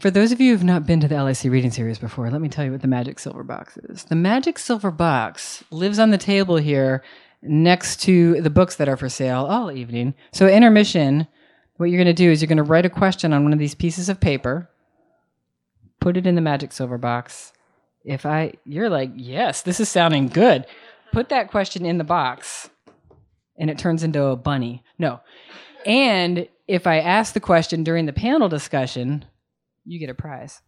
For those of you who have not been to the LIC reading series before, let me tell you what the Magic Silver Box is. The Magic Silver Box lives on the table here next to the books that are for sale all evening. So, intermission, what you're going to do is you're going to write a question on one of these pieces of paper, put it in the Magic Silver Box. If I, you're like, yes, this is sounding good. Put that question in the box, and it turns into a bunny. No. And if I ask the question during the panel discussion, you get a prize.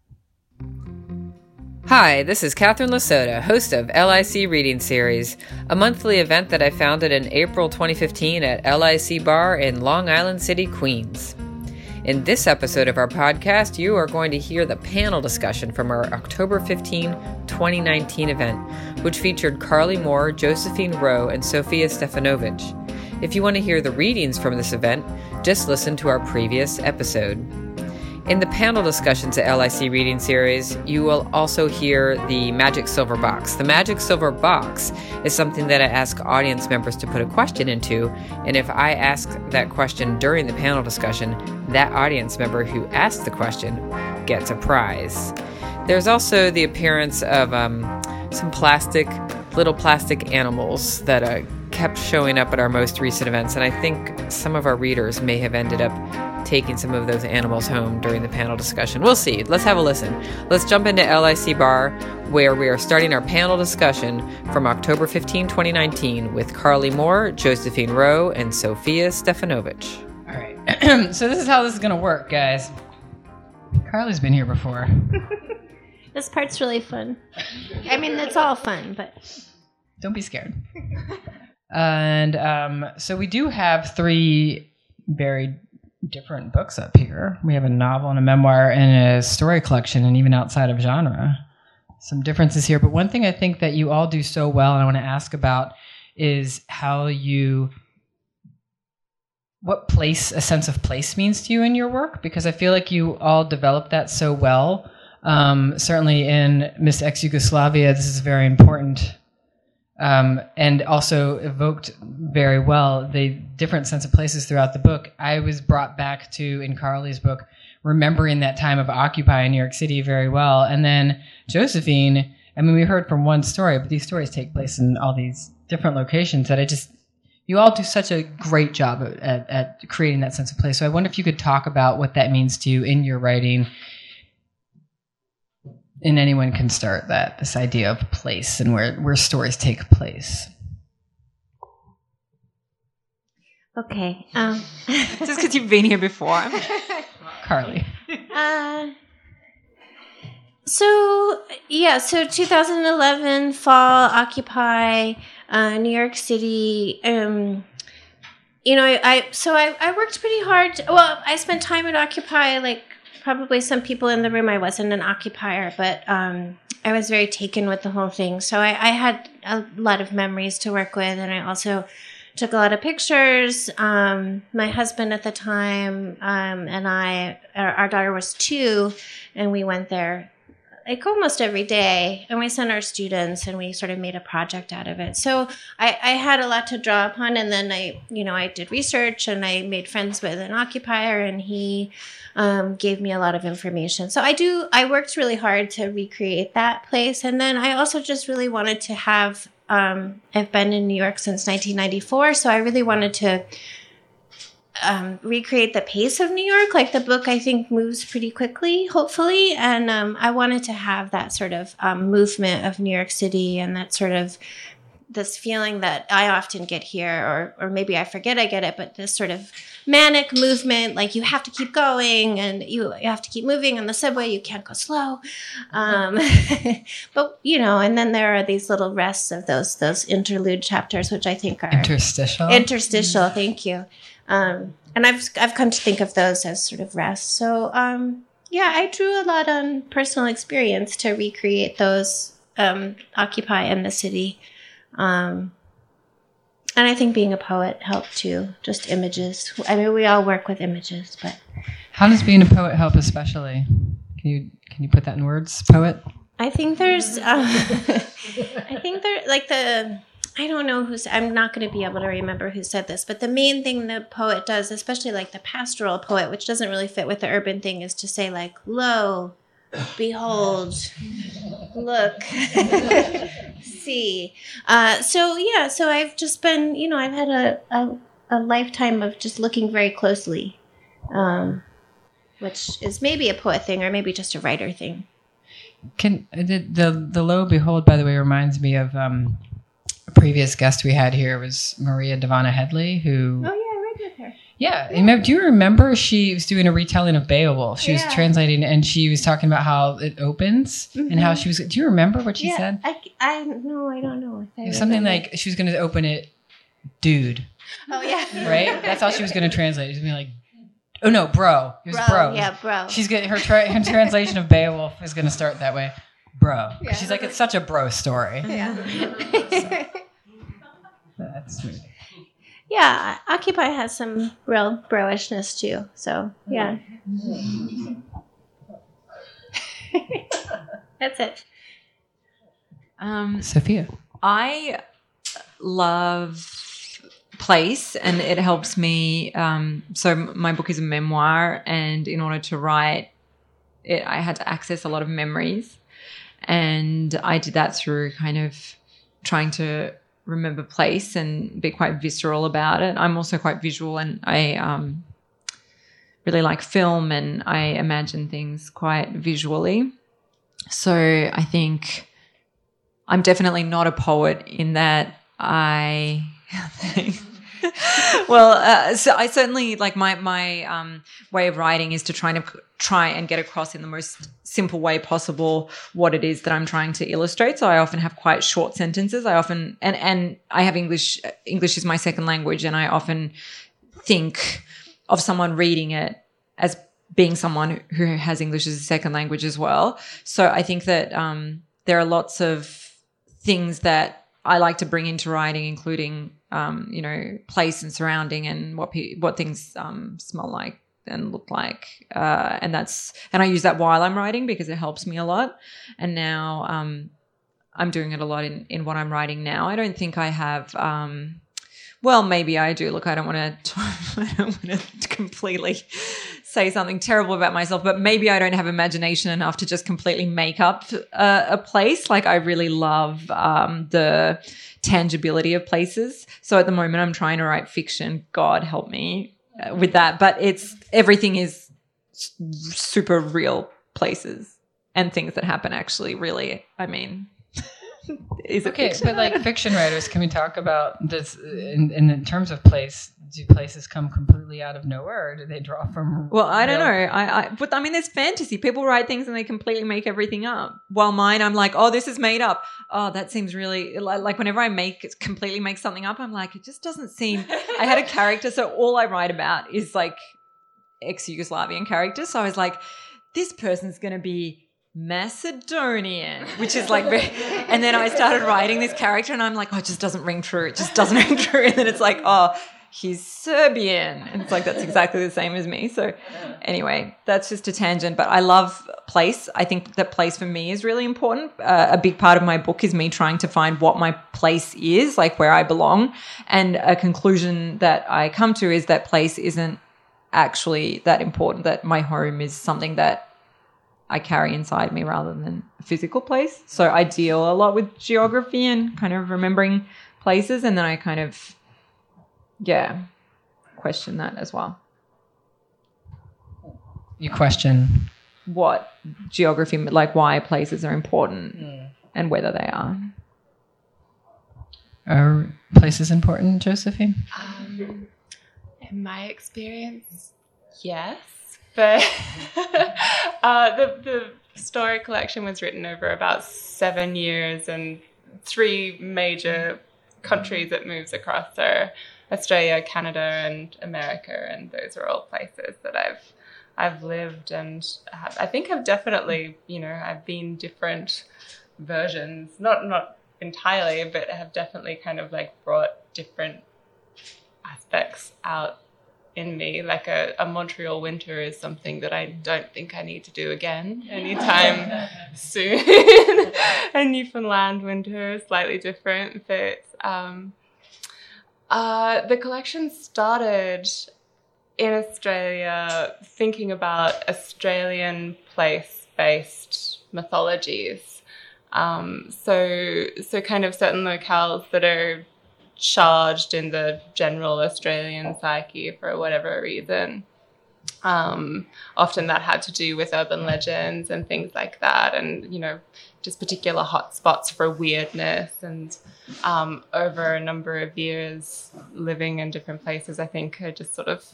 Hi, this is Catherine LaSota, host of LIC Reading Series, a monthly event that I founded in April 2015 at LIC Bar in Long Island City, Queens. In this episode of our podcast, you are going to hear the panel discussion from our October 15, 2019 event, which featured Carley Moore, Josephine Rowe, and Sofija Stefanovic. If you want to hear the readings from this event, just listen to our previous episode. In the panel discussions at LIC Reading Series, you will also hear the Magic Silver Box. The Magic Silver Box is something that I ask audience members to put a question into, and if I ask that question during the panel discussion, that audience member who asked the question gets a prize. There's also the appearance of um, some plastic, little plastic animals that uh, kept showing up at our most recent events, and I think some of our readers may have ended up taking some of those animals home during the panel discussion. We'll see. Let's have a listen. Let's jump into LIC Bar, where we are starting our panel discussion from October 15, 2019, with Carley Moore, Josephine Rowe, and Sofija Stefanovic. All right. so this is how this is going to work, guys. Carley's been here before. This part's really fun. I mean, it's all fun, but Don't be scared. and um, so we do have three very different books up here. We have a novel and a memoir and a story collection, and even outside of genre, some differences here. But one thing I think that you all do so well, and I want to ask about, is how you what place a sense of place means to you in your work because i feel like you all developed that so well um, certainly in Miss Ex-Yugoslavia this is very important um, and also evoked very well the different sense of places throughout the book. I was brought back to in Carley's book, remembering that time of Occupy in New York City very well, and then Josephine. I mean, we heard from one story, but these stories take place in all these different locations that I just. You all do such a great job at, at, at creating that sense of place. So I wonder if you could talk about what that means to you in your writing and anyone can start that this idea of place and where where stories take place okay. Um, Just because you've been here before. carley uh, so yeah, so 2011 fall Occupy uh, New York City. Um, you know, I, I so I, I worked pretty hard. Well, I spent time at Occupy. Like probably some people in the room, I wasn't an occupier, but um, I was very taken with the whole thing. So I, I had a lot of memories to work with, and I also took a lot of pictures. Um, my husband at the time um, and I, our, our daughter was two, and we went there like almost every day. And we sent our students and we sort of made a project out of it. So I, I, had a lot to draw upon. And then i you know i did research and i made friends with an occupier and he um, gave me a lot of information. So i do i worked really hard to recreate that place. And then i also just really wanted to have um, i've been in new york since 1994 so i really wanted to um, recreate the pace of New York. Like the book, I think moves pretty quickly, hopefully, and um, I wanted to have that sort of um, movement of New York City and that sort of this feeling that I often get here, or or maybe I forget I get it, but this sort of manic movement, like you have to keep going and you, you have to keep moving on the subway, you can't go slow. Um, but you know, and then there are these little rests of those those interlude chapters, which I think are interstitial. Interstitial, thank you. Um, and I've I've come to think of those as sort of rests So um, yeah, I drew a lot on personal experience to recreate those um, occupy in the city. Um, and I think being a poet helped too. Just images. I mean, we all work with images, but how does being a poet help, especially? Can you can you put that in words, poet? I think there's. Uh, I think there like the I don't know who's. I'm not going to be able to remember who said this, but the main thing the poet does, especially like the pastoral poet, which doesn't really fit with the urban thing, is to say like, "Lo, behold, look, see." Uh, so yeah, so I've just been, you know, I've had a a, a lifetime of just looking very closely, um, which is maybe a poet thing or maybe just a writer thing. Can the the, the lo behold by the way reminds me of um, a previous guest we had here was Maria Dahvana Headley who Oh yeah, I read with her. yeah, remember, do you remember she was doing a retelling of Beowulf? She Yeah. was translating and she was talking about how it opens and how mm-hmm. she was. Do you remember what she yeah, said? I, I no, I don't know. I It was something like she was going to open it, dude, oh yeah, right? That's how she was going to translate. It was going to be like, oh no, bro. It was bro. bro, yeah, bro. She's getting her, tra- her translation of Beowulf is going to start that way, bro. Yeah. She's like, it's such a bro story. yeah. That's sweet. Yeah, Occupy has some real broishness too. So yeah. That's it. Um, Sofija. I love place and it helps me. Um, so, my book is a memoir, and in order to write it, I had to access a lot of memories. And I did that through kind of trying to remember place and be quite visceral about it. I'm also quite visual and I um, really like film and I imagine things quite visually. So I think I'm definitely not a poet in that I. well, uh, so I certainly like my my um, way of writing is to try to try and get across in the most simple way possible what it is that I'm trying to illustrate. So I often have quite short sentences. I often and and I have English. English is my second language, and I often think of someone reading it as being someone who has English as a second language as well. So I think that um, there are lots of things that I like to bring into writing, including um, you know place and surrounding and what pe- what things um, smell like and look like, uh, and that's and I use that while I'm writing because it helps me a lot. And now um, I'm doing it a lot in in what I'm writing now. I don't think I have. Um, well, maybe I do. Look, I don't want to. I don't want to completely say something terrible about myself, but maybe I don't have imagination enough to just completely make up a, a place. Like I really love um, the tangibility of places. So at the moment, I'm trying to write fiction. God help me uh, with that. But it's everything is super real places and things that happen. Actually, really, I mean. Is Okay, fiction? but like fiction writers, can we talk about this in, in, terms of place? Do places come completely out of nowhere, or do they draw from? Well, I don't know. I, I but I mean, there's fantasy. People write things and they completely make everything up. While mine, I'm like, oh, this is made up. Oh, that seems really like, like whenever I make completely make something up, I'm like, it just doesn't seem. I had a character, so all I write about is like ex-Yugoslavian characters. So I was like, this person's gonna be Macedonian, which is like, and then I started writing this character, and I'm like, oh, it just doesn't ring true. It just doesn't ring true. And then it's like, oh, he's Serbian, and it's like that's exactly the same as me. So, anyway, that's just a tangent. But I love place. I think that place for me is really important. Uh, a big part of my book is me trying to find what my place is, like where I belong, and a conclusion that I come to is that place isn't actually that important. That my home is something that I carry inside me rather than a physical place. So I deal a lot with geography and kind of remembering places, and then I kind of, yeah, question that as well. You question. What geography, like why places are important and whether they are. Are places important, Josephine? Um, in my experience, yes. But uh, the, the story collection was written over about seven years and three major countries it moves across. Are Australia, Canada, and America, and those are all places that I've I've lived and have, I think I've definitely you know I've been different versions, not not entirely, but have definitely kind of like brought different aspects out in me. Like a, a Montreal winter is something that I don't think I need to do again anytime soon. a Newfoundland winter is slightly different, but um, uh, the collection started in Australia thinking about Australian place based mythologies. Um, so, so kind of certain locales that are charged in the general Australian psyche for whatever reason. Um, often that had to do with urban legends and things like that, and you know, just particular hotspots for weirdness. And um, over a number of years living in different places, I think I just sort of,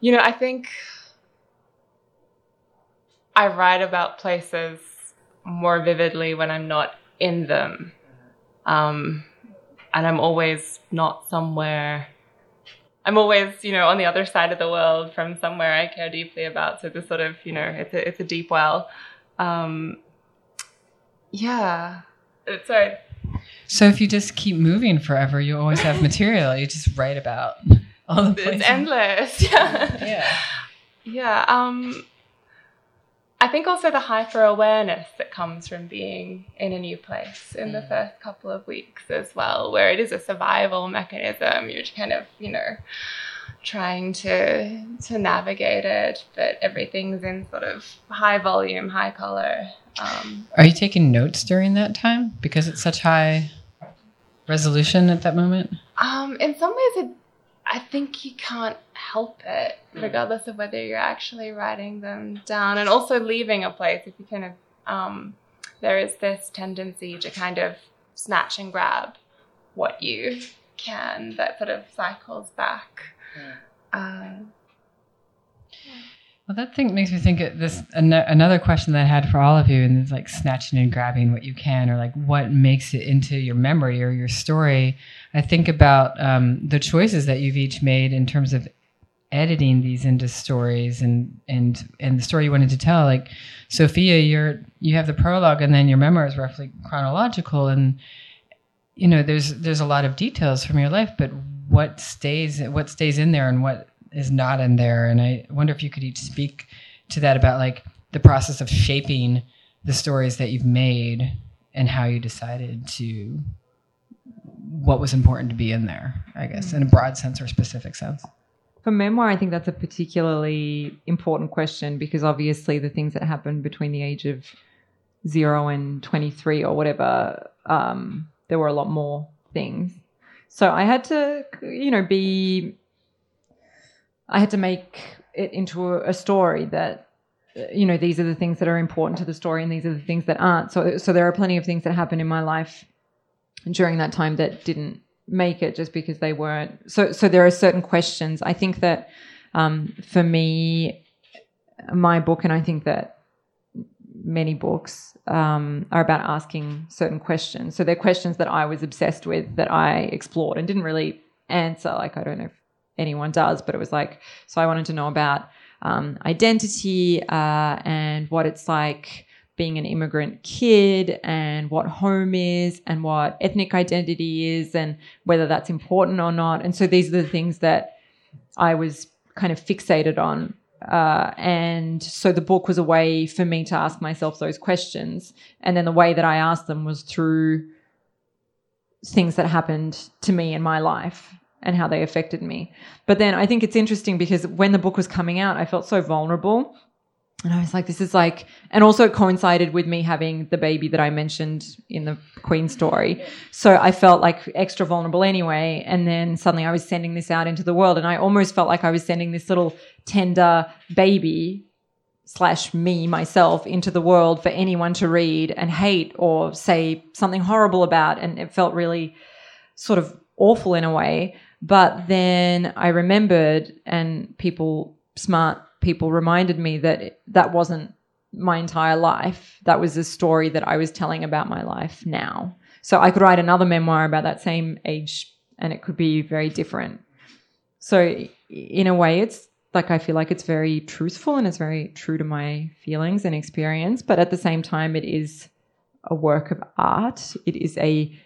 you know, I think I write about places more vividly when I'm not in them. Um, and I'm always not somewhere. I'm always, you know, on the other side of the world from somewhere I care deeply about. So this sort of, you know, it's a it's a deep well. Um, yeah, sorry. So if you just keep moving forever, you always have material. You just write about all the places. It's endless. Yeah. Yeah. Yeah. Um, I think also the hyper awareness that comes from being in a new place in the first couple of weeks as well, where it is a survival mechanism. You're kind of, you know, trying to to navigate it, but everything's in sort of high volume, high color. Um, Are you taking notes during that time because it's such high resolution at that moment? um, in some ways, it, I think you can't help it, regardless of whether you're actually writing them down, and also leaving a place. If you kind of, um, there is this tendency to kind of snatch and grab what you can that sort of cycles back. Uh, Well, that thing makes me think of this an- another question that I had for all of you, and it's like snatching and grabbing what you can, or like what makes it into your memory or your story. I think about um, the choices that you've each made in terms of editing these into stories and and and the story you wanted to tell. Like Sofija, you're you have the prologue, and then your memoir is roughly chronological, and you know there's there's a lot of details from your life, but what stays what stays in there and what is not in there. And i wonder if you could each speak to that about like the process of shaping the stories that you've made and how you decided to what was important to be in there i guess in a broad sense or specific sense. For memoir, I think that's a particularly important question because obviously the things that happened between the age of zero and 23 or whatever, um, there were a lot more things. So I had to, you know, be, I had to make it into a, a story that, uh, you know, these are the things that are important to the story and these are the things that aren't. So, so there are plenty of things that happened in my life during that time that didn't make it just because they weren't. So so there are certain questions. I think that um, for me my book and i think that many books um, are about asking certain questions. So they're questions that i was obsessed with that i explored and didn't really answer. Like i don't know anyone does but it was like so i wanted to know about um, identity uh, and what it's like being an immigrant kid and what home is and what ethnic identity is and whether that's important or not. And so these are the things that I was kind of fixated on. Uh, and so the book was a way for me to ask myself those questions. And then the way that I asked them was through things that happened to me in my life and how they affected me. But then I think it's interesting because when the book was coming out, I felt so vulnerable and I was like, this is like, and also it coincided with me having the baby that I mentioned in the Queen story. So I felt like extra vulnerable anyway. And then suddenly I was sending this out into the world. And I almost felt like I was sending this little tender baby slash me myself into the world for anyone to read and hate or say something horrible about. And it felt really sort of awful in a way. But then I remembered, and people, smart people reminded me that that wasn't my entire life. That was a story that I was telling about my life now. So I could write another memoir about that same age and it could be very different. So in a way it's like I feel like it's very truthful and it's very true to my feelings and experience, but at the same time it is a work of art. It is a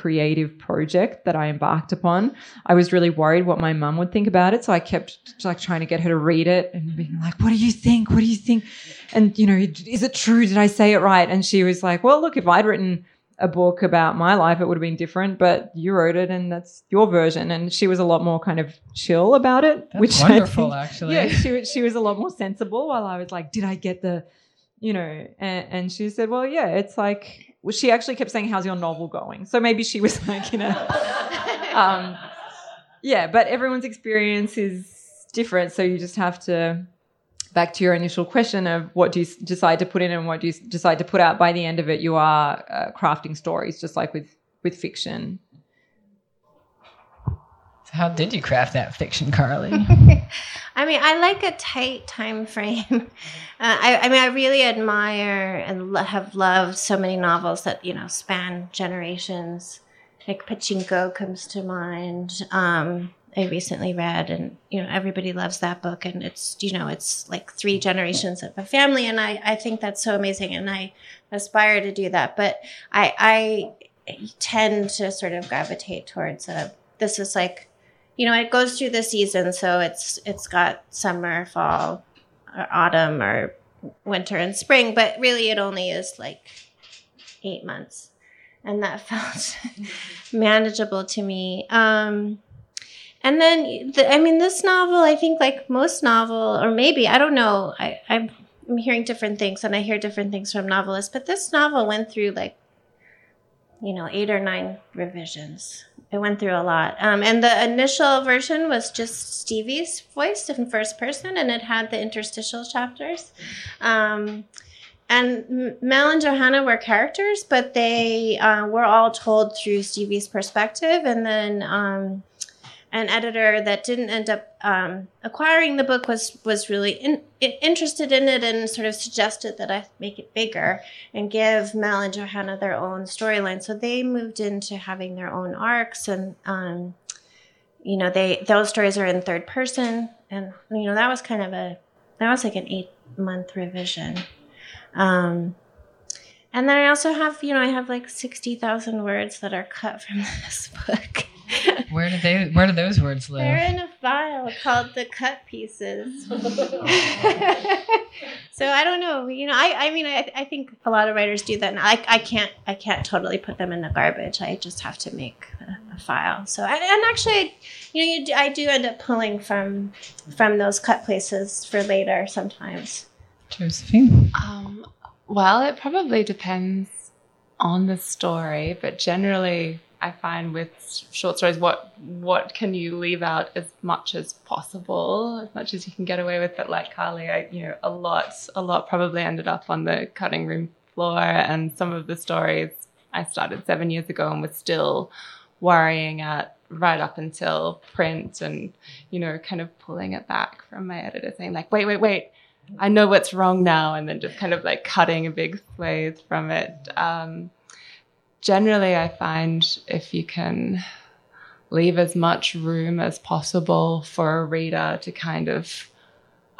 creative project that I embarked upon. I was really worried what my mum would think about it, so I kept like trying to get her to read it and being like, "What do you think? What do you think?" And you know, is it true? Did I say it right? And she was like, "Well, look, if I'd written a book about my life, it would have been different, but you wrote it and that's your version." And she was a lot more kind of chill about it, That's which wonderful, I think, actually. yeah, she was- she was a lot more sensible. While I was like, "Did I get the?" You know, and, and she said, "Well, yeah, it's like." She actually kept saying, "How's your novel going?" So maybe she was like, you know, um, yeah. But everyone's experience is different, so you just have to. Back to your initial question of what do you decide to put in and what do you decide to put out. By the end of it, you are uh, crafting stories, just like with with fiction. How did you craft that fiction, Carley? I mean, I like a tight time frame. Uh, I, I mean, I really admire and lo- have loved so many novels that you know span generations. Like Pachinko comes to mind. Um, I recently read, and you know, everybody loves that book, and it's you know, it's like three generations of a family, and I I think that's so amazing, and I aspire to do that. But I I tend to sort of gravitate towards a. This is like you know it goes through the season so it's it's got summer fall or autumn or winter and spring but really it only is like eight months and that felt manageable to me um and then the, i mean this novel i think like most novel or maybe i don't know i i'm I'm hearing different things and I hear different things from novelists, but this novel went through like, you know, eight or nine revisions. It went through a lot. Um, and the initial version was just Stevie's voice in first person, and it had the interstitial chapters. Um, and Mel and Johanna were characters, but they uh, were all told through Stevie's perspective. And then um, an editor that didn't end up um, acquiring the book was was really in, interested in it and sort of suggested that I make it bigger and give Mel and Johanna their own storyline. So they moved into having their own arcs, and um, you know they those stories are in third person, and you know that was kind of a that was like an eight month revision. Um, and then I also have, you know, I have like 60,000 words that are cut from this book. Where did they? Where do those words live? They're in a file called the cut pieces. so I don't know. You know, I, I mean, I, I think a lot of writers do that. Now. I, I can't I can't totally put them in the garbage. I just have to make a, a file. So I, and actually, you know, you do, I do end up pulling from from those cut places for later sometimes. Josephine. Um, well, it probably depends on the story, but generally, I find with short stories, what what can you leave out as much as possible, as much as you can get away with. But like Carley, I, you know, a lot, a lot probably ended up on the cutting room floor, and some of the stories I started seven years ago and was still worrying at right up until print, and you know, kind of pulling it back from my editor, saying like, wait, wait, wait. I know what's wrong now, and then just kind of like cutting a big swathe from it. Um, generally, I find if you can leave as much room as possible for a reader to kind of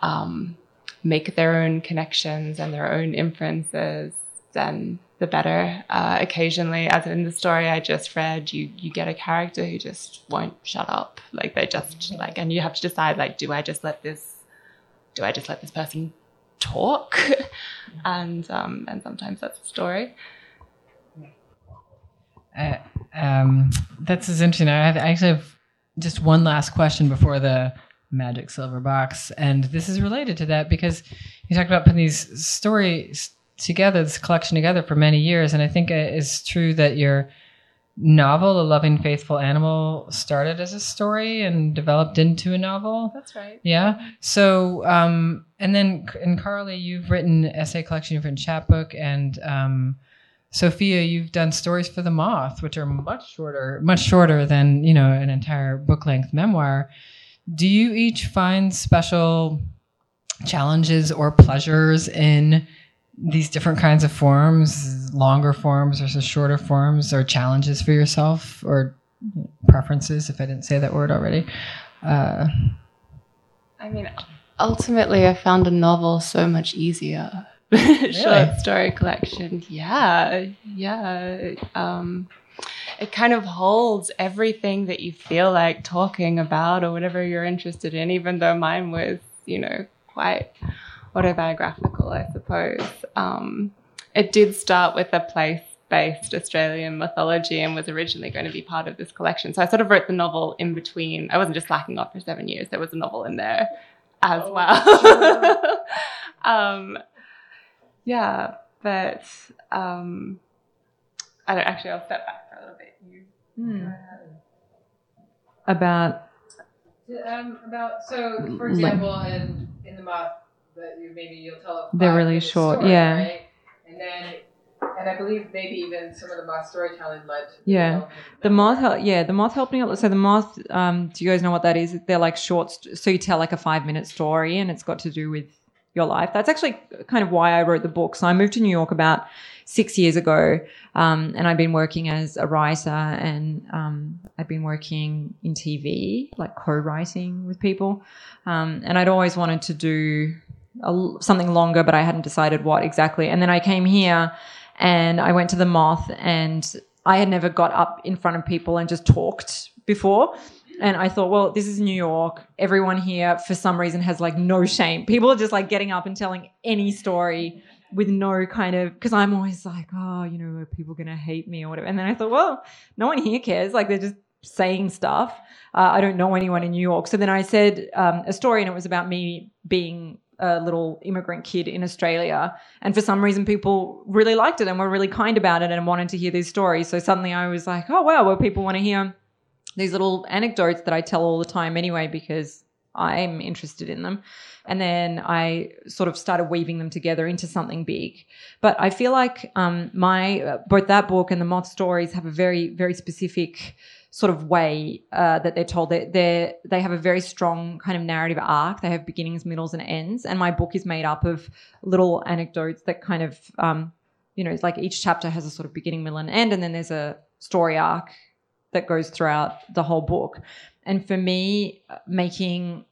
um, make their own connections and their own inferences, then the better. Uh, occasionally, as in the story I just read, you you get a character who just won't shut up. Like they just like, and you have to decide like, do I just let this do I just let this person talk? and um, and sometimes that's the story. Uh, um, that's as interesting. I, have, I actually have just one last question before the magic silver box, and this is related to that because you talked about putting these stories together, this collection together for many years, and I think it is true that your novel, "A Loving Faithful Animal," started as a story and developed into a novel. That's right. Yeah. So, um, and then, and Carley, you've written essay collection, you've written chapbook, and um, Sofija, you've done stories for the Moth, which are much shorter, much shorter than you know an entire book length memoir. Do you each find special challenges or pleasures in these different kinds of forms, longer forms versus shorter forms, or challenges for yourself, or preferences? If I didn't say that word already. Uh, I mean, ultimately, I found a novel so much easier. Short story collection. Yeah, yeah. Um, it kind of holds everything that you feel like talking about or whatever you're interested in, even though mine was, you know, quite autobiographical, I suppose. Um, it did start with a place based Australian mythology and was originally going to be part of this collection. So I sort of wrote the novel in between. I wasn't just slacking off for seven years, there was a novel in there as oh, well. um, yeah, but um, I don't actually, I'll step back for a little bit. You mm. About um, about so for example like, in in the moth that you maybe you'll tell they're really short story, yeah right? and then and I believe maybe even some of the moth storytelling led. yeah, the moth. Help, yeah, the moth helping me. So the moth. Um, do you guys know what that is? They're like short. So you tell like a five minute story, and it's got to do with your life. That's actually kind of why I wrote the book. So I moved to New York about six years ago, um, and I've been working as a writer, and um, I've been working in TV, like co-writing with people, um, and I'd always wanted to do a, something longer, but I hadn't decided what exactly. And then I came here and I went to the Moth and I had never got up in front of people and just talked before. And I thought, well, this is New York. Everyone here, for some reason, has like no shame. People are just like getting up and telling any story with no kind of, because I'm always like, oh, you know, are people going to hate me or whatever? And then I thought, well, no one here cares. Like they're just saying stuff. Uh, I don't know anyone in New York. So then I said um, a story and it was about me being a little immigrant kid in Australia. And for some reason, people really liked it and were really kind about it and wanted to hear these stories. So suddenly I was like, oh, wow, well, people want to hear these little anecdotes that I tell all the time anyway, because I'm interested in them. And then I sort of started weaving them together into something big. But I feel like um, my both that book and the Moth stories have a very, very specific sort of way uh, that they're told. They they they have a very strong kind of narrative arc. They have beginnings, middles, and ends. And my book is made up of little anecdotes that kind of um, you know, it's like each chapter has a sort of beginning, middle, and end, and then there's a story arc that goes throughout the whole book. And for me, making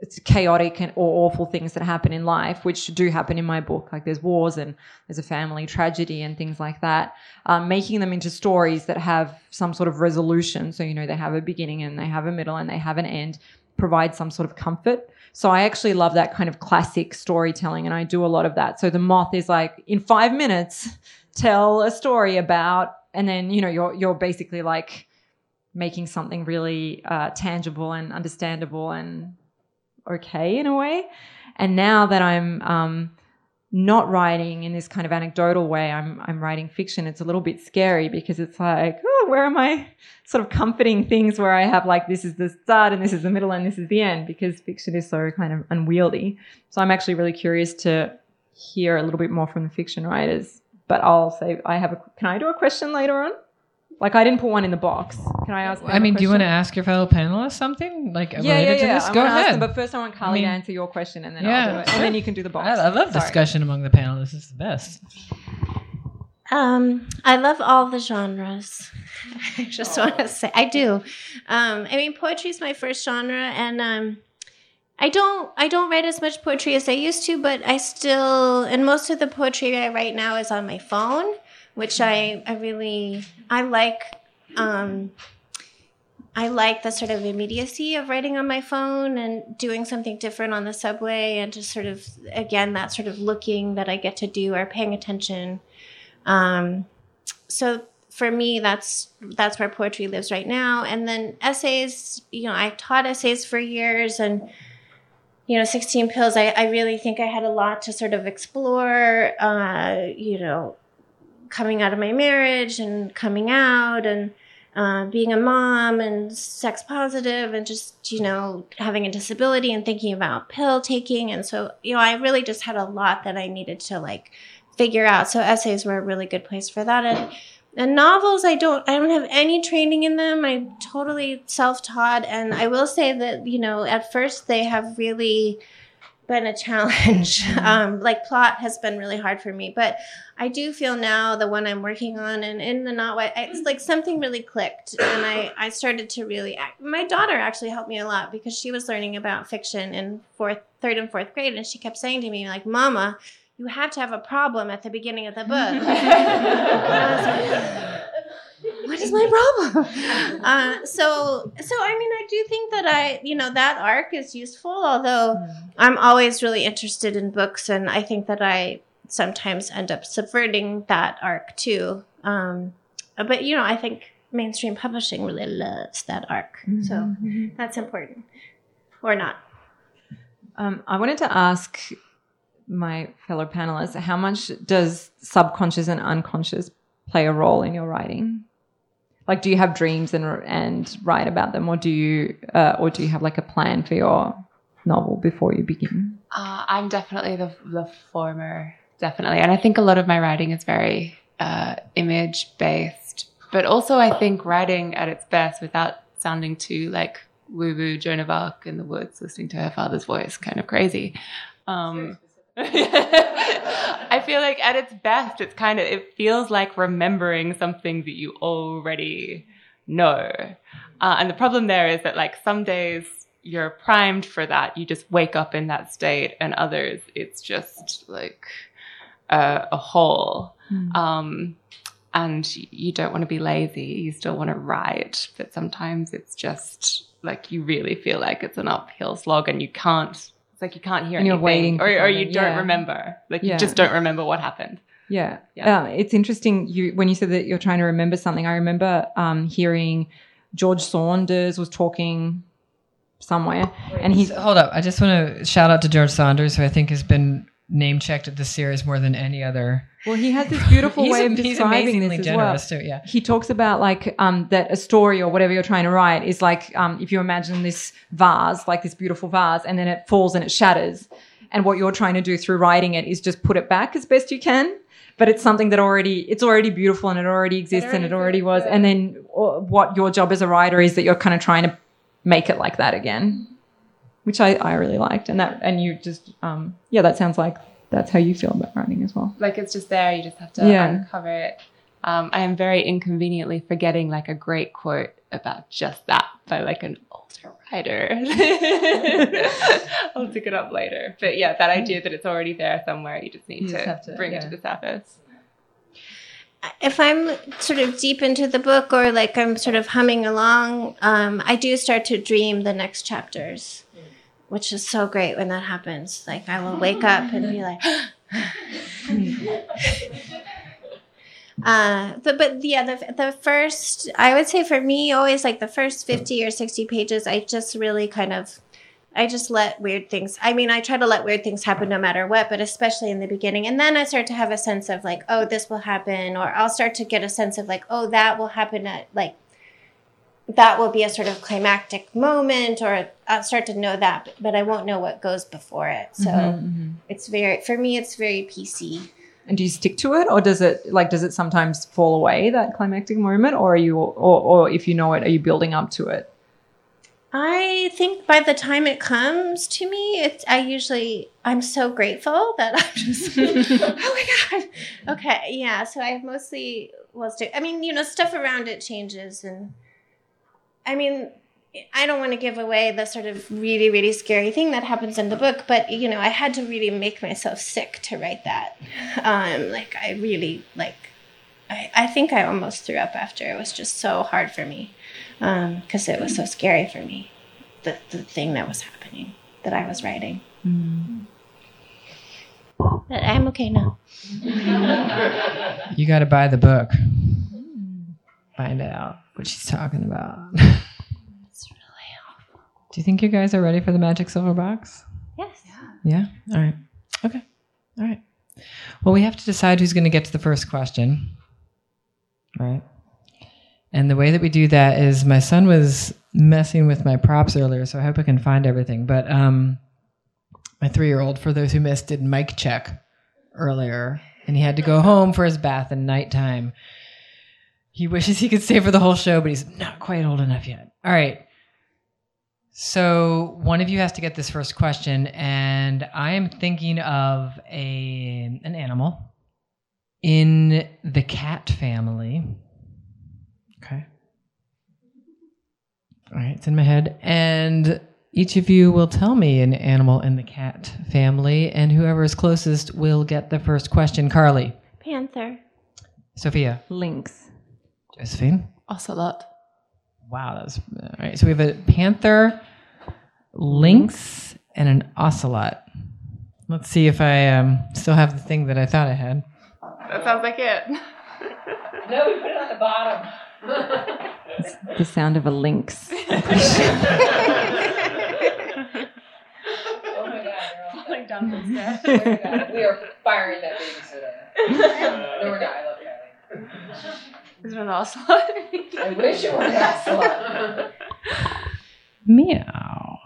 it's chaotic and or awful things that happen in life, which do happen in my book. Like there's wars and there's a family tragedy and things like that. Um, making them into stories that have some sort of resolution. So, you know, they have a beginning and they have a middle and they have an end, provide some sort of comfort. So I actually love that kind of classic storytelling and I do a lot of that. So the moth is like in five minutes, tell a story about, and then, you know, you're, you're basically like making something really uh, tangible and understandable and okay in a way. And now that I'm um, not writing in this kind of anecdotal way, I'm I'm writing fiction. It's a little bit scary because it's like, oh, where are my sort of comforting things where I have like this is the start and this is the middle and this is the end because fiction is so kind of unwieldy. So I'm actually really curious to hear a little bit more from the fiction writers. But I'll say I have a. Can I do a question later on? Like I didn't put one in the box. Can I ask? I mean, do you want to ask your fellow panelists something like yeah, yeah, related yeah. to this? I'm Go ahead. Them, but first, I want Carley I mean, to answer your question, and then yeah, I'll do it, and then you can do the box. I, I love Sorry. discussion among the panelists. It's the best. Um, I love all the genres. I just want to say I do. Um, I mean, poetry is my first genre, and um, I don't I don't write as much poetry as I used to, but I still and most of the poetry I write now is on my phone which I, I really I like um, I like the sort of immediacy of writing on my phone and doing something different on the subway and just sort of again that sort of looking that I get to do or paying attention. Um, so for me that's that's where poetry lives right now and then essays you know i taught essays for years and you know 16 pills i, I really think i had a lot to sort of explore uh, you know coming out of my marriage and coming out and uh, being a mom and sex positive and just you know having a disability and thinking about pill taking. And so you know i really just had a lot that i needed to like figure out. So essays were a really good place for that. And and novels i don't i don't have any training in them. I'm totally self-taught. And i will say that you know at first they have really been a challenge. Mm-hmm. Um, like plot has been really hard for me, but I do feel now the one I'm working on and in the Not Wives, it's like something really clicked, and I I started to really. Act. My daughter actually helped me a lot because she was learning about fiction in fourth, third, and fourth grade, and she kept saying to me like, "Mama." You have to have a problem at the beginning of the book. what is my problem. uh, so, so I mean, I do think that I, you know, that arc is useful. Although I'm always really interested in books, and I think that I sometimes end up subverting that arc too. Um, but you know, I think mainstream publishing really loves that arc, so that's important, or not. Um, I wanted to ask my fellow panelists how much does subconscious and unconscious play a role in your writing? Like, do you have dreams and and write about them, or do you uh, or do you have like a plan for your novel before you begin? Uh, I'm definitely the the former, definitely, and I think a lot of my writing is very uh, image based, but also I think writing at its best without sounding too like woo woo Joan of Arc in the woods, listening to her father's voice, kind of crazy. Um, I feel like at its best, it's kind of it feels like remembering something that you already know. Uh, and the problem there is that like some days you're primed for that, you just wake up in that state, and others it's just like a, a hole. Um, and you don't want to be lazy. You still want to write, but sometimes it's just like you really feel like it's an uphill slog, and you can't. It's like you can't hear And you're anything, waiting or, or you don't yeah. remember. Like Yeah. you just don't remember what happened. Yeah, Yeah. Uh, it's interesting. You when you said that you're trying to remember something, I remember um, hearing George Saunders was talking somewhere, and he's Hold up. I just want to shout out to George Saunders, who I think has been name checked at this series more than any other. well, he has this beautiful he's, way of describing amazingly this as well. too. Yeah. he talks about like um, that a story or whatever you're trying to write is like um, if you imagine this vase, like this beautiful vase, and then it falls and it shatters. And what you're trying to do through writing it is just put it back as best you can. But it's something that already it's already beautiful and it already exists and it already was. And then uh, what your job as a writer is that you're kind of trying to make it like that again, which I, I really liked. And that and you just um, yeah, that sounds like that's how you feel about writing as well. Like it's just there. You just have to Yeah. uncover it. Um, I am very inconveniently forgetting like a great quote about just that by like an older writer. I'll pick it up later. But yeah, that idea that it's already there somewhere, you just need You to, just have to- bring yeah. it to the surface. if I'm sort of deep into the book or like I'm sort of humming along, um, I do start to dream the next chapters, which is so great when that happens. Like I will wake up and be like, uh, but but yeah, the the first I would say for me always like the first fifty or sixty pages, I just really kind of. I just let weird things. I mean, I try to let weird things happen no matter what, but especially in the beginning. And then I start to have a sense of like, oh, this will happen, or I'll start to get a sense of like, oh, that will happen at like that will be a sort of climactic moment, or I'll start to know that, but I won't know what goes before it. So mm-hmm, mm-hmm. it's very for me, it's very PC. And do you stick to it, or does it like does it sometimes fall away that climactic moment, or are you, or, or if you know it, are you building up to it? I think by the time it comes to me, it's I usually I'm so grateful that I'm just oh my god. Okay, yeah. So I've mostly stick. I mean, you know, stuff around it changes, and I mean, I don't want to give away the sort of really really scary thing that happens in the book, but you know, I had to really make myself sick to write that. Um, like I really like. I, I think I almost threw up after. It was just so hard for me because it was so scary for me, the, the thing that was happening that I was writing. Mm. But I'm okay now. You got to buy the book. Find out what she's talking about. It's really awful. Do you think you guys are ready for the magic silver box? Yes. Yeah. yeah? All right. Okay. All right. Well, we have to decide who's going to get to the first question. All right. And the way that we do that is my son was messing with my props earlier, so I hope I can find everything. But um, my three year old, for those who missed, did mic check earlier, and he had to go home for his bath and nighttime. He wishes he could stay for the whole show, but he's not quite old enough yet. All right. So one of you has to get this first question, and I am thinking of a an animal in the cat family. Okay. All right, it's in my head, and each of you will tell me an animal in the cat family, and whoever is closest will get the first question. Carley, Panther. Sofija, Lynx. Josephine, Ocelot. Wow, that's all right. So we have a panther, lynx, and an ocelot. Let's see if I um, still have the thing that I thought I had. That sounds like it. No, we put it on the bottom. The sound of a lynx. Oh my god, Falling down the stairs. we are firing that baby soda. no, we're not. I love Kylie. Is it an ocelot? I wish it were an ocelot. Meow.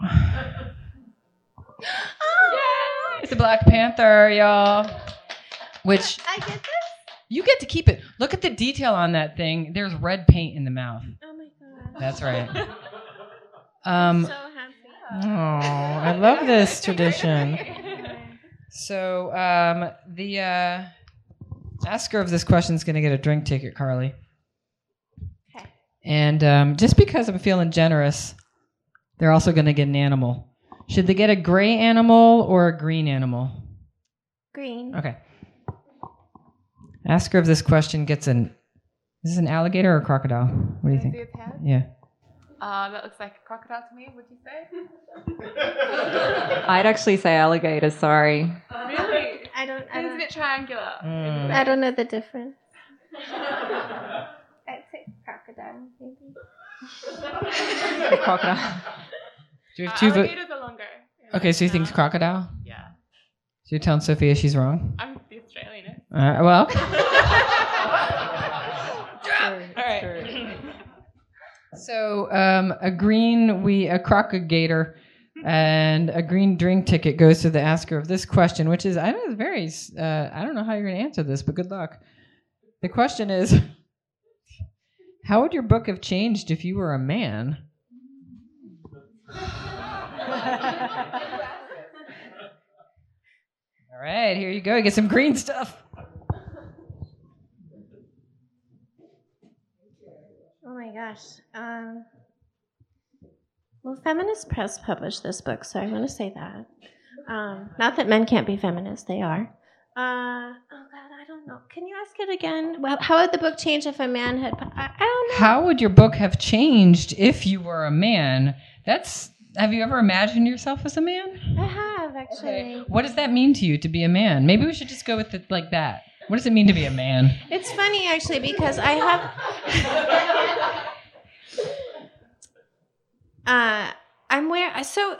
It's a Black Panther, y'all. Which I get this. you get to keep it. Look at the detail on that thing. There's red paint in the mouth. Oh my god. That's right. Um, so happy. oh, I love this tradition. So, um, the uh, asker of this question is going to get a drink ticket, Carley. Okay. And um, just because I'm feeling generous, they're also going to get an animal. Should they get a gray animal or a green animal? Green. Okay. Ask her if this question gets an. Is this an alligator or a crocodile? What do you think? its head? Yeah. Uh, that looks like a crocodile to me, would you say? I'd actually say alligator, sorry. Really? I don't. I It's a bit triangular. Mm. I don't know the difference. I'd say crocodile, maybe. The crocodile. Do you Uh, have two vo- alligators are longer. Okay, so you think it's Uh, crocodile? Yeah. So you're telling Sofija she's wrong? I'm the Australian. Uh, well, All right. so um, a green we a crocagator and a green drink ticket goes to the asker of this question, which is I know it's very uh, I don't know how you're going to answer this, but good luck. The question is, how would your book have changed if you were a man? All right, here you go. Get some green stuff. Oh my gosh. Um, well, Feminist Press published this book, so I want to say that. Um, not that men can't be feminists, they are. Uh, oh God, I don't know. Can you ask it again? Well, how would the book change if a man had? I, I don't know. How would your book have changed if you were a man? That's have you ever imagined yourself as a man? I have actually. What does that mean to you to be a man? Maybe we should just go with it like that. What does it mean to be a man? It's funny actually because I have. uh, I'm wearing so.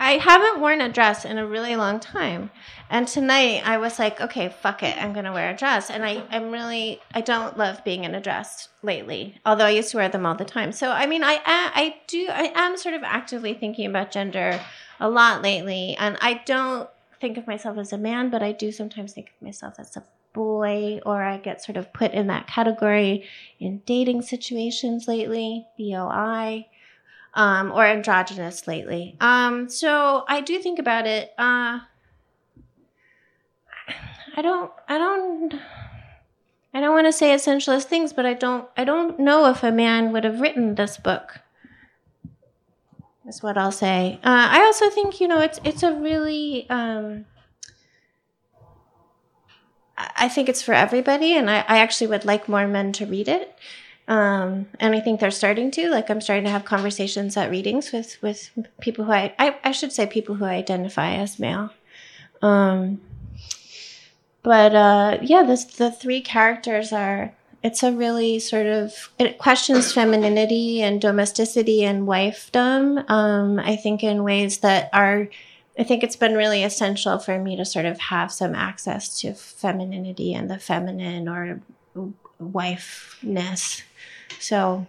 I haven't worn a dress in a really long time, and tonight I was like, okay, fuck it, I'm gonna wear a dress, and I, I'm really, I don't love being in a dress lately. Although I used to wear them all the time. So I mean, I, I, I do, I am sort of actively thinking about gender a lot lately, and I don't think of myself as a man, but I do sometimes think of myself as a boy, or I get sort of put in that category in dating situations lately, BOI, um, or androgynous lately. Um, so I do think about it. Uh, I don't, I don't, I don't want to say essentialist things, but I don't, I don't know if a man would have written this book. Is what I'll say. Uh, I also think you know it's it's a really um, I think it's for everybody, and I, I actually would like more men to read it. Um, and I think they're starting to. Like I'm starting to have conversations at readings with with people who I I, I should say people who identify as male. Um, but uh, yeah, this the three characters are. It's a really sort of it questions femininity and domesticity and wifedom. Um, I think in ways that are I think it's been really essential for me to sort of have some access to femininity and the feminine or wifeness. So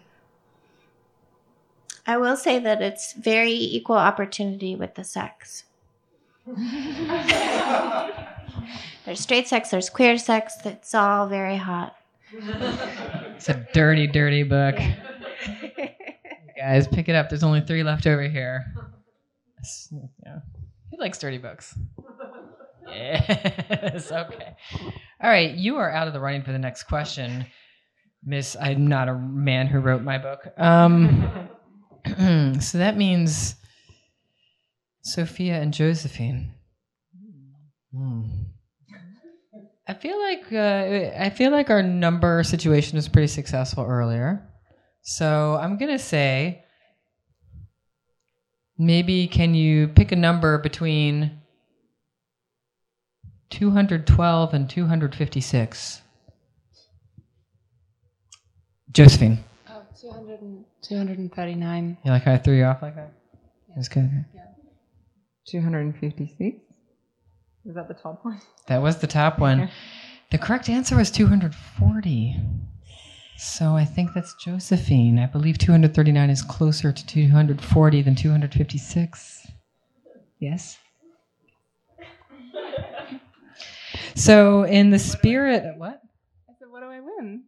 I will say that it's very equal opportunity with the sex. there's straight sex, there's queer sex, it's all very hot. It's a dirty, dirty book. Guys, pick it up. There's only three left over here. Yeah. Who likes dirty books? Yes. Okay. All right. You are out of the running for the next question, Miss. I'm not a man who wrote my book. Um, so that means Sofija and Josephine. Hmm. I feel like uh, I feel like our number situation was pretty successful earlier. So I'm gonna say maybe can you pick a number between 212 and 256? Josephine. Oh, 200 and, 239. You like how I threw you off like that? That's good. 256. Is that the top one? That was the top one. The correct answer was 240. So I think that's Josephine. I believe 239 is closer to 240 than 256. Yes? So, in the spirit of what? I said, what do I win?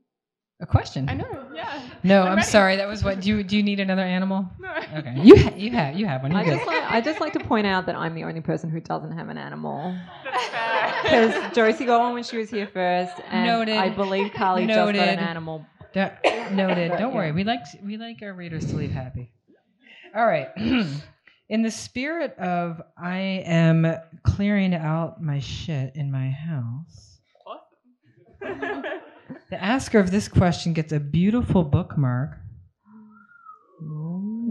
A question. I know, yeah. No, I'm I'm sorry. That was what. Do you, do you need another animal? No. Okay. You ha- you have you have one. You're I good. just, like, I just like to point out that I'm the only person who doesn't have an animal. That's fair. Because Josie got one when she was here first, and Noted. I believe Carley just got an animal. Da- noted. Don't worry. We like we like our readers to leave happy. All right. In the spirit of I am clearing out my shit in my house, the asker of this question gets a beautiful bookmark.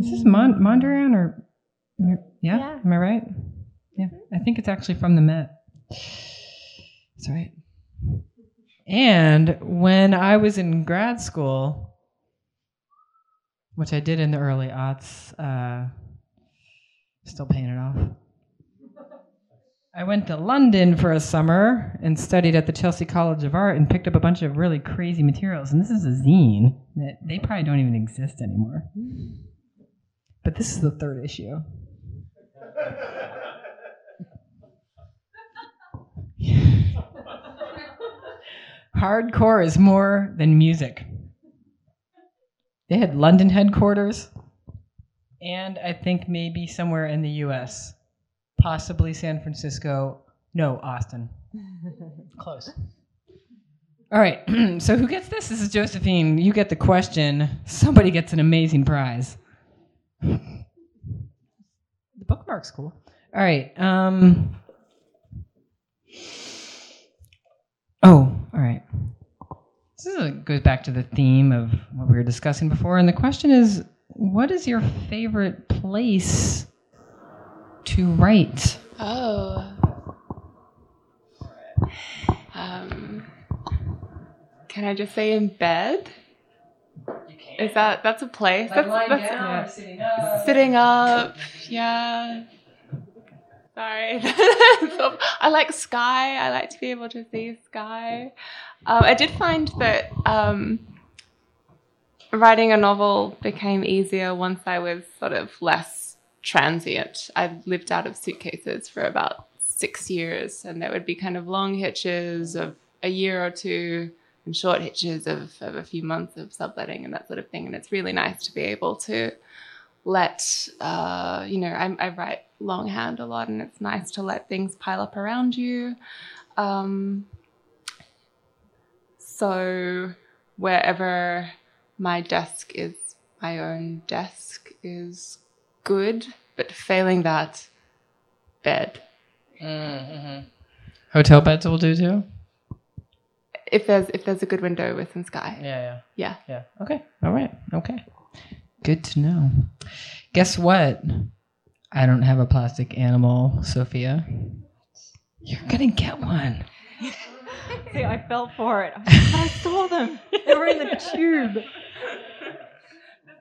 Is this Mon- Mondrian or yeah? Yeah. Am I right? Yeah. I think it's actually from the Met. That's right. And when I was in grad school, which I did in the early aughts, uh, still paying it off. I went to London for a summer and studied at the Chelsea College of Art and picked up a bunch of really crazy materials. And this is a zine that they probably don't even exist anymore. But this is the third issue. Hardcore is more than music. They had London headquarters, and I think maybe somewhere in the US, possibly San Francisco. No, Austin. Close. All right, so who gets this? This is Josephine. You get the question. Somebody gets an amazing prize. The bookmark's cool. All right. Um, oh, all right. This is a, goes back to the theme of what we were discussing before, and the question is, what is your favorite place to write? Oh. Um, can I just say in bed? Is that that's a place? That's, that's sitting up. sitting up. Yeah. Sorry. So, I like sky. I like to be able to see sky. Um, I did find that um, writing a novel became easier once I was sort of less transient. I've lived out of suitcases for about six years, and there would be kind of long hitches of a year or two and short hitches of, of a few months of subletting and that sort of thing. And it's really nice to be able to let, uh, you know, I, I write longhand a lot, and it's nice to let things pile up around you. Um, so wherever my desk is, my own desk is good, but failing that, bed. Mm-hmm. Hotel beds will do too. If there's if there's a good window with some sky, Yeah, yeah. yeah, yeah. Okay. All right. Okay. Good to know. Guess what? I don't have a plastic animal, Sofija. You're gonna get one. See, I fell for it. I saw them. They were in the tube.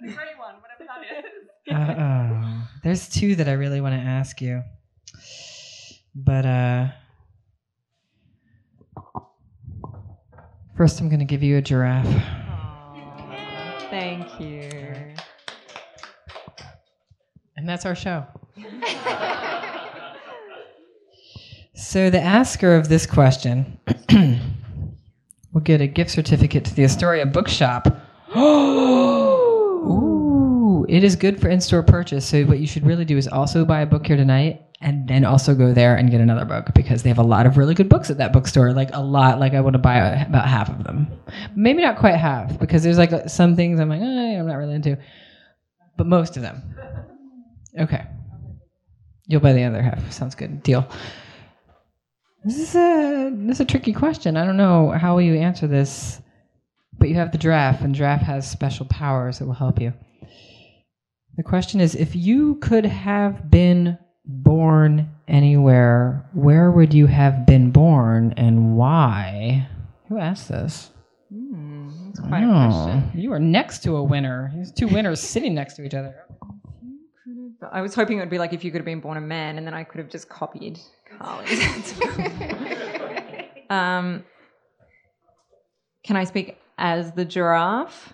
Uh oh. There's two that I really want to ask you. But uh first I'm gonna give you a giraffe. Aw, thank you. And that's our show. so the asker of this question will get a gift certificate to the Astoria Bookshop. Ooh, it is good for in-store purchase. So what you should really do is also buy a book here tonight and then also go there and get another book because they have a lot of really good books at that bookstore. Like a lot. Like I want to buy about half of them. Maybe not quite half because there's like some things I'm like, eh, I'm not really into. But most of them. Okay. You'll buy the other half. Sounds good. Deal. This is a this is a tricky question. I don't know how will you answer this, but you have the giraffe, and giraffe has special powers that will help you. The question is, if you could have been born anywhere, where would you have been born, and why? Who asked this? Hmm, that's quite a question. You are next to a winner. There's two winners sitting next to each other. I was hoping it would be like if you could have been born a man, and then I could have just copied Carley's um, can I speak as the giraffe?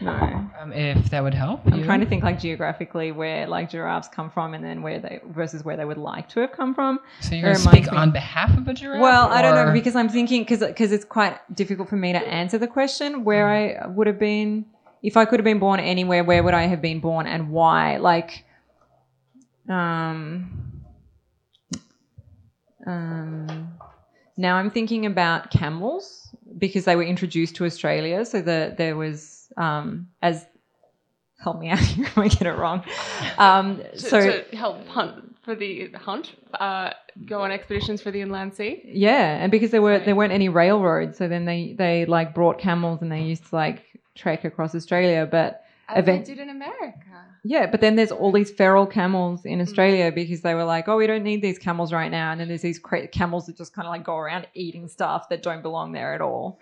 No. Um, if that would help. I'm you. trying to think like geographically where like giraffes come from, and then where they versus where they would like to have come from. So you're going to speak me- on behalf of a giraffe? Well, I don't know because I'm thinking because because it's quite difficult for me to answer the question where I would have been if I could have been born anywhere. Where would I have been born and why? Like, um, um, now I'm thinking about camels because they were introduced to Australia. So the there was um as help me out here if I get it wrong. Um, To, so to help hunt for the hunt, uh, go on expeditions for the inland sea. Yeah, and because there were there weren't any railroads, so then they they like brought camels and they used to like trek across Australia. But As Event- they did in America. yeah, but then there's all these feral camels in Australia because they were like, oh, we don't need these camels right now. And then there's these cra- camels that just kind of like go around eating stuff that don't belong there at all.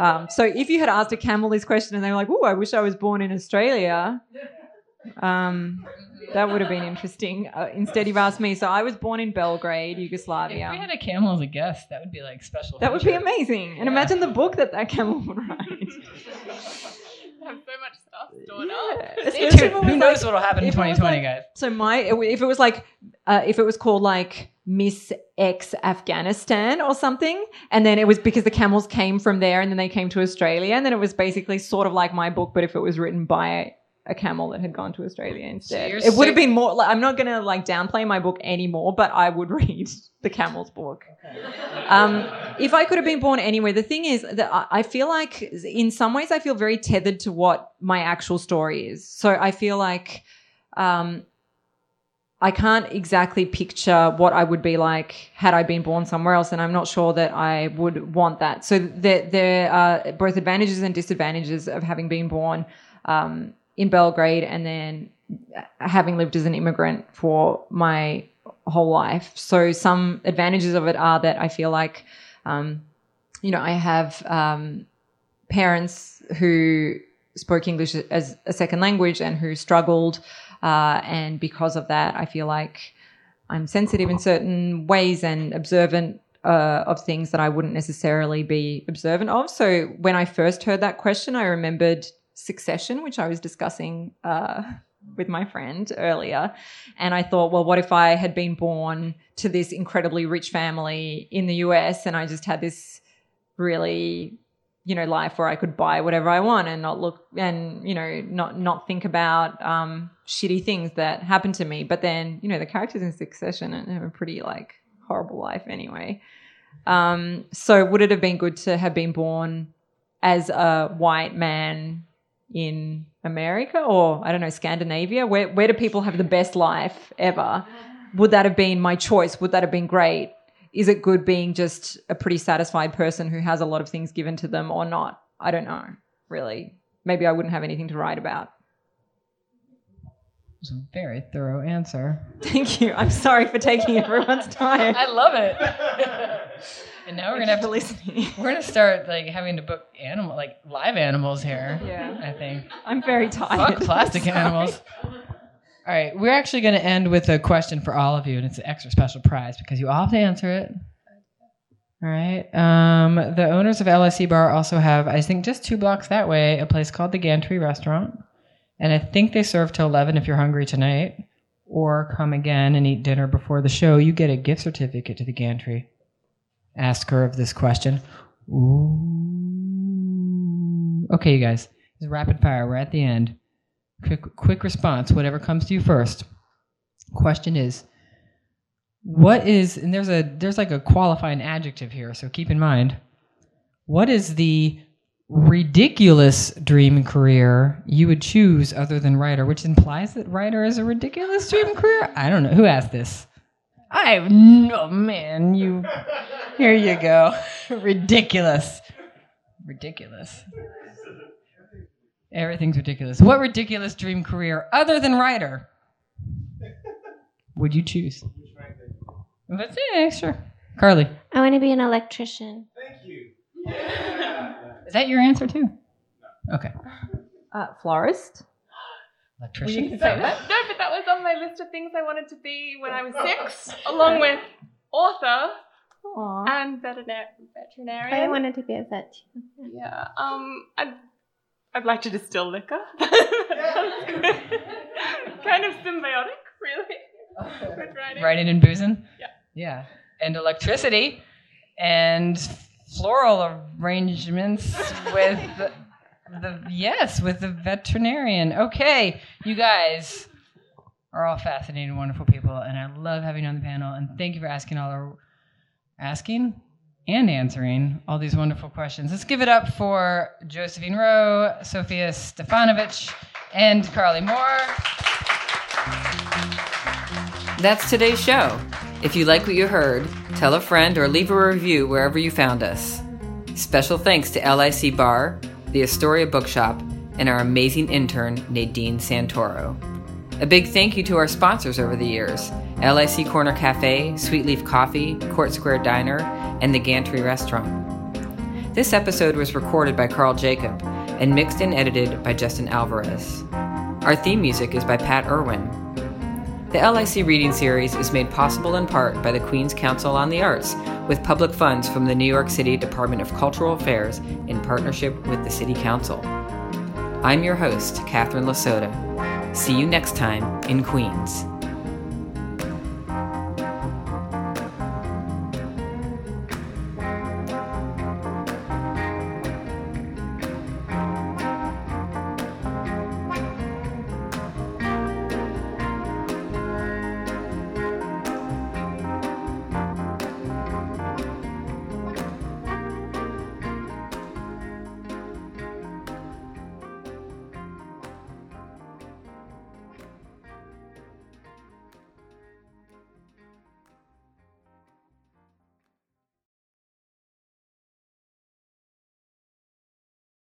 Um, so if you had asked a camel this question and they were like, oh, I wish I was born in Australia, um, that would have been interesting. Uh, instead, you've asked me. So I was born in Belgrade, Yugoslavia. If we had a camel as a guest, that would be like special. That would be amazing. And Yeah. imagine the book that that camel would write. have so much stuff stored Yeah. up. Especially Dude, if it who was knows like- what'll happen in if it was 2020, like- guys? So my, if it was like, uh, if it was called like Miss X Afghanistan or something, and then it was because the camels came from there, and then they came to Australia, and then it was basically sort of like my book, but if it was written by a camel that had gone to Australia instead, it would have been more. Like, I'm not gonna like downplay my book anymore, but I would read the camel's book. Um, if I could have been born anywhere, the thing is that I- I feel like, in some ways, I feel very tethered to what my actual story is. So I feel like um, I can't exactly picture what I would be like had I been born somewhere else, and I'm not sure that I would want that. So there, there are both advantages and disadvantages of having been born um, in Belgrade and then having lived as an immigrant for my whole life. So some advantages of it are that I feel like, um, you know, I have um, parents who spoke English as a second language and who struggled, uh, and because of that, I feel like I'm sensitive in certain ways and observant uh, of things that I wouldn't necessarily be observant of. So when I first heard that question, I remembered Succession, which I was discussing uh, with my friend earlier. And I thought, well, what if I had been born to this incredibly rich family in the US and I just had this really you know life where I could buy whatever I want and not look and you know not not think about um shitty things that happen to me. But then you know the characters in succession and have a pretty like horrible life anyway. Um so would it have been good to have been born as a white man in America? Or I don't know Scandinavia? Where where do people have the best life ever? Would that have been my choice? Would that have been great is it good being just a pretty satisfied person who has a lot of things given to them or not? I don't know, really. Maybe I wouldn't have anything to write about. It's a very thorough answer. Thank you. I'm sorry for taking everyone's time. I love it. and now we're gonna have for to listening. we're gonna start like having to book animal like live animals here. Yeah. I think. I'm very tired. Fuck plastic Sorry. animals. All right, we're actually going to end with a question for all of you, and it's an extra special prize because you all have to answer it. All right. Um, the owners of LIC Bar also have, I think, just two blocks that way, a place called the Gantry Restaurant, and I think they serve till eleven if you're hungry tonight, or come again and eat dinner before the show. You get a gift certificate to the Gantry. Ask her of this question. Ooh. Okay, you guys. It's rapid fire. We're at the end. Quick, quick response. Whatever comes to you first. Question is, what is? And there's a there's like a qualifying adjective here, so keep in mind. What is the ridiculous dream career you would choose other than writer? Which implies that writer is a ridiculous dream career. I don't know who asked this. I have no man, you here you go. ridiculous. Ridiculous. Everything's ridiculous. What ridiculous dream career other than writer would you choose? That's it, sure. Carly. I want to be an electrician. Thank you. Yeah. Is that your answer too? Okay. Uh, florist. Electrician. No, that, no, but that was on my list of things I wanted to be when I was six, along with author Aw. and veterinar- veterinarian. I wanted to be a vet. Yeah. Um. I'd, I'd like to distill liquor. kind of symbiotic, really. With writing. Writing and boozing? Yeah. Yeah. And electricity and floral arrangements with the, the yes, with the veterinarian. Okay, you guys are all fascinating, wonderful people, and I love having you on the panel. And thank you for asking all our asking and answering all these wonderful questions. Let's give it up for Josephine Rowe, Sofija Stefanovic, and Carley Moore. That's today's show. If you like what you heard, tell a friend or leave a review wherever you found us. Special thanks to LIC Bar, the Astoria Bookshop, and our amazing intern, Nadine Santoro. A big thank you to our sponsors over the years LIC Corner Cafe, Sweet Leaf Coffee, Court Square Diner, and the Gantry Restaurant. This episode was recorded by Carl Jacob and mixed and edited by Justin Alvarez. Our theme music is by Pat Irwin. The LIC Reading Series is made possible in part by the Queen's Council on the Arts with public funds from the New York City Department of Cultural Affairs in partnership with the City Council. I'm your host, Catherine LaSota. See you next time in Queens.